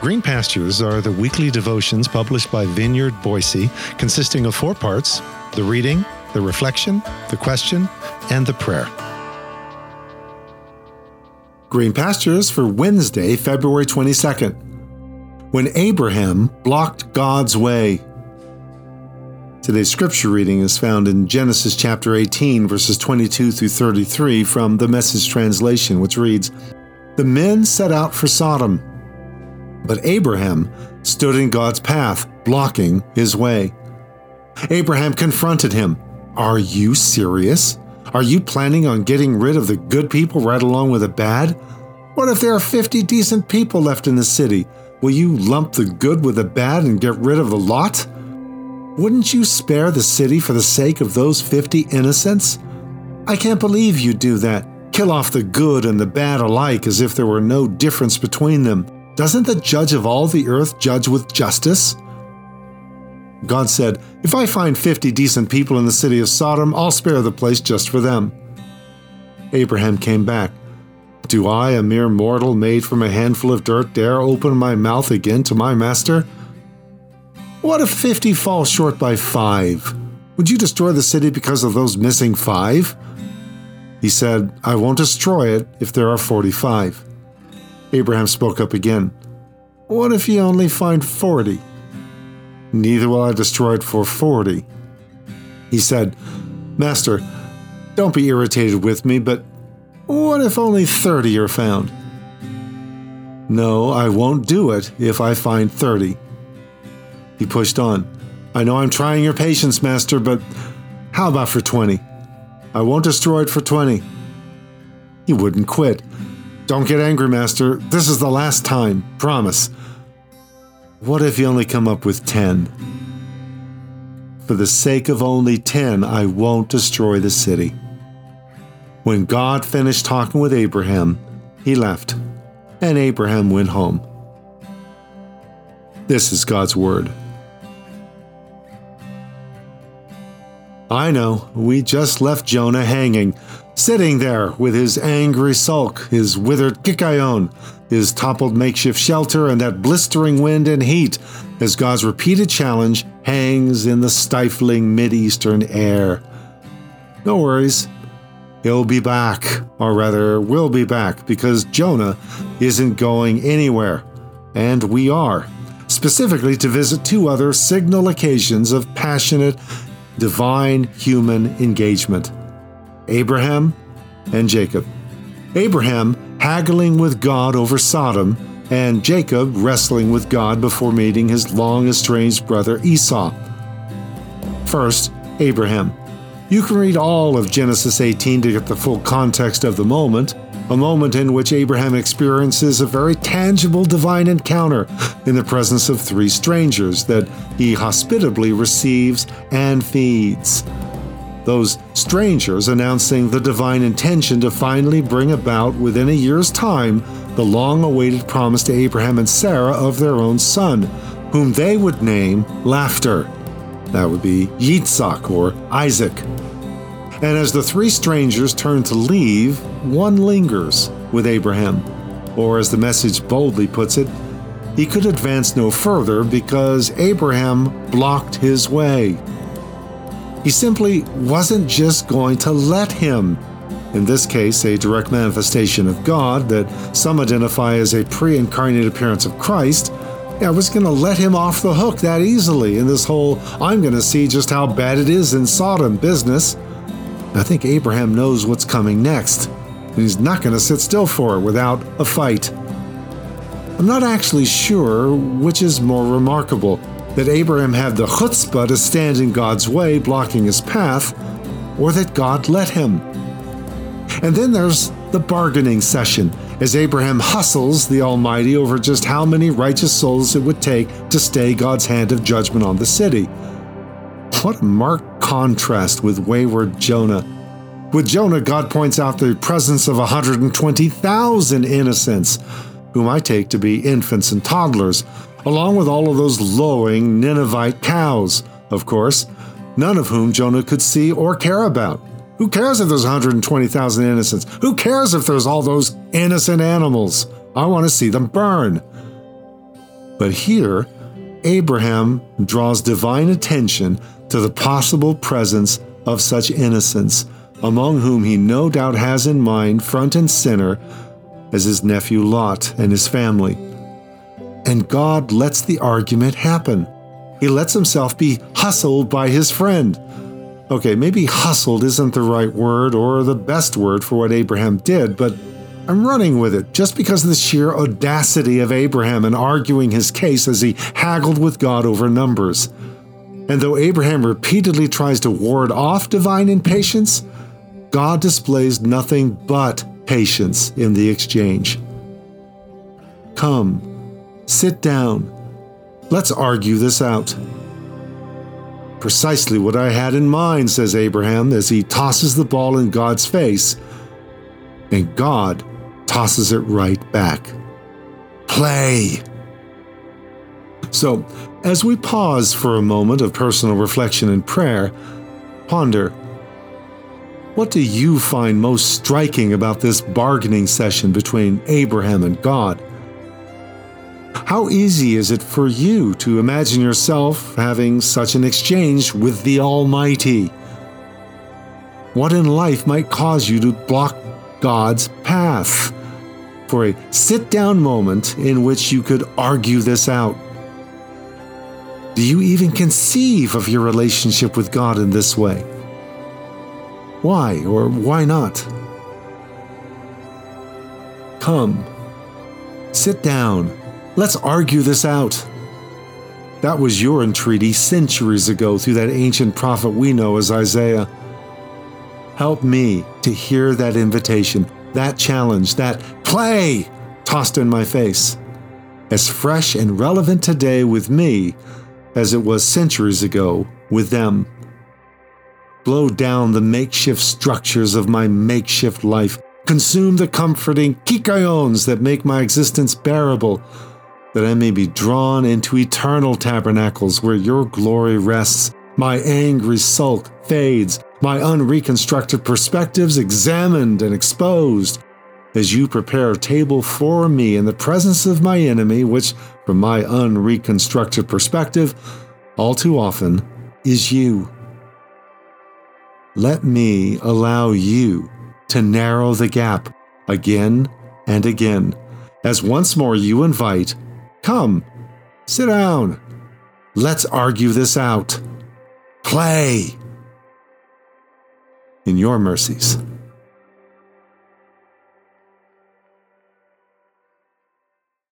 Green Pastures are the weekly devotions published by Vineyard Boise, consisting of four parts the reading, the reflection, the question, and the prayer. Green Pastures for Wednesday, February 22nd. When Abraham blocked God's way. Today's scripture reading is found in Genesis chapter 18, verses 22 through 33 from the Message translation, which reads The men set out for Sodom but Abraham stood in God's path, blocking his way. Abraham confronted him. Are you serious? Are you planning on getting rid of the good people right along with the bad? What if there are 50 decent people left in the city? Will you lump the good with the bad and get rid of the lot? Wouldn't you spare the city for the sake of those 50 innocents? I can't believe you'd do that. Kill off the good and the bad alike as if there were no difference between them. Doesn't the judge of all the earth judge with justice? God said, If I find 50 decent people in the city of Sodom, I'll spare the place just for them. Abraham came back. Do I, a mere mortal made from a handful of dirt, dare open my mouth again to my master? What if 50 fall short by five? Would you destroy the city because of those missing five? He said, I won't destroy it if there are 45. Abraham spoke up again. What if you only find 40? Neither will I destroy it for 40. He said, Master, don't be irritated with me, but what if only 30 are found? No, I won't do it if I find 30. He pushed on. I know I'm trying your patience, Master, but how about for 20? I won't destroy it for 20. He wouldn't quit. Don't get angry, Master. This is the last time. Promise. What if you only come up with 10? For the sake of only 10, I won't destroy the city. When God finished talking with Abraham, he left, and Abraham went home. This is God's Word. I know, we just left Jonah hanging sitting there with his angry sulk, his withered kikayon, his toppled makeshift shelter, and that blistering wind and heat as God's repeated challenge hangs in the stifling Mid-Eastern air. No worries. He'll be back, or rather, we'll be back, because Jonah isn't going anywhere. And we are, specifically to visit two other signal occasions of passionate, divine human engagement. Abraham and Jacob. Abraham haggling with God over Sodom, and Jacob wrestling with God before meeting his long estranged brother Esau. First, Abraham. You can read all of Genesis 18 to get the full context of the moment, a moment in which Abraham experiences a very tangible divine encounter in the presence of three strangers that he hospitably receives and feeds those strangers announcing the divine intention to finally bring about within a year's time the long awaited promise to Abraham and Sarah of their own son, whom they would name Laughter. That would be Yitzhak or Isaac. And as the three strangers turn to leave, one lingers with Abraham. Or as the message boldly puts it, he could advance no further because Abraham blocked his way. He simply wasn't just going to let him. In this case, a direct manifestation of God that some identify as a pre incarnate appearance of Christ. I was going to let him off the hook that easily in this whole I'm going to see just how bad it is in Sodom business. I think Abraham knows what's coming next, and he's not going to sit still for it without a fight. I'm not actually sure which is more remarkable that Abraham had the chutzpah to stand in God's way, blocking his path, or that God let him. And then there's the bargaining session, as Abraham hustles the Almighty over just how many righteous souls it would take to stay God's hand of judgment on the city. What marked contrast with wayward Jonah. With Jonah, God points out the presence of 120,000 innocents, whom I take to be infants and toddlers, along with all of those lowing Ninevite cows, of course, none of whom Jonah could see or care about. Who cares if there's 120,000 innocents? Who cares if there's all those innocent animals? I want to see them burn. But here, Abraham draws divine attention to the possible presence of such innocents, among whom he no doubt has in mind front and center as his nephew Lot and his family. And God lets the argument happen. He lets himself be hustled by his friend. Okay, maybe hustled isn't the right word or the best word for what Abraham did, but I'm running with it just because of the sheer audacity of Abraham in arguing his case as he haggled with God over numbers. And though Abraham repeatedly tries to ward off divine impatience, God displays nothing but patience in the exchange. Come, sit down. Let's argue this out. Precisely what I had in mind, says Abraham as he tosses the ball in God's face. And God tosses it right back. Play! So, as we pause for a moment of personal reflection and prayer, ponder what do you find most striking about this bargaining session between Abraham and God? How easy is it for you to imagine yourself having such an exchange with the Almighty? What in life might cause you to block God's path? For a sit down moment in which you could argue this out. Do you even conceive of your relationship with God in this way? Why or why not? Come, sit down Let's argue this out. That was your entreaty centuries ago through that ancient prophet we know as Isaiah. Help me to hear that invitation, that challenge, that play tossed in my face, as fresh and relevant today with me as it was centuries ago with them. Blow down the makeshift structures of my makeshift life. Consume the comforting kikayons that make my existence bearable that I may be drawn into eternal tabernacles where your glory rests. My angry sulk fades, my unreconstructed perspectives examined and exposed, as you prepare a table for me in the presence of my enemy, which, from my unreconstructed perspective, all too often is you. Let me allow you to narrow the gap again and again, as once more you invite Come, sit down. Let's argue this out. Play. In your mercies.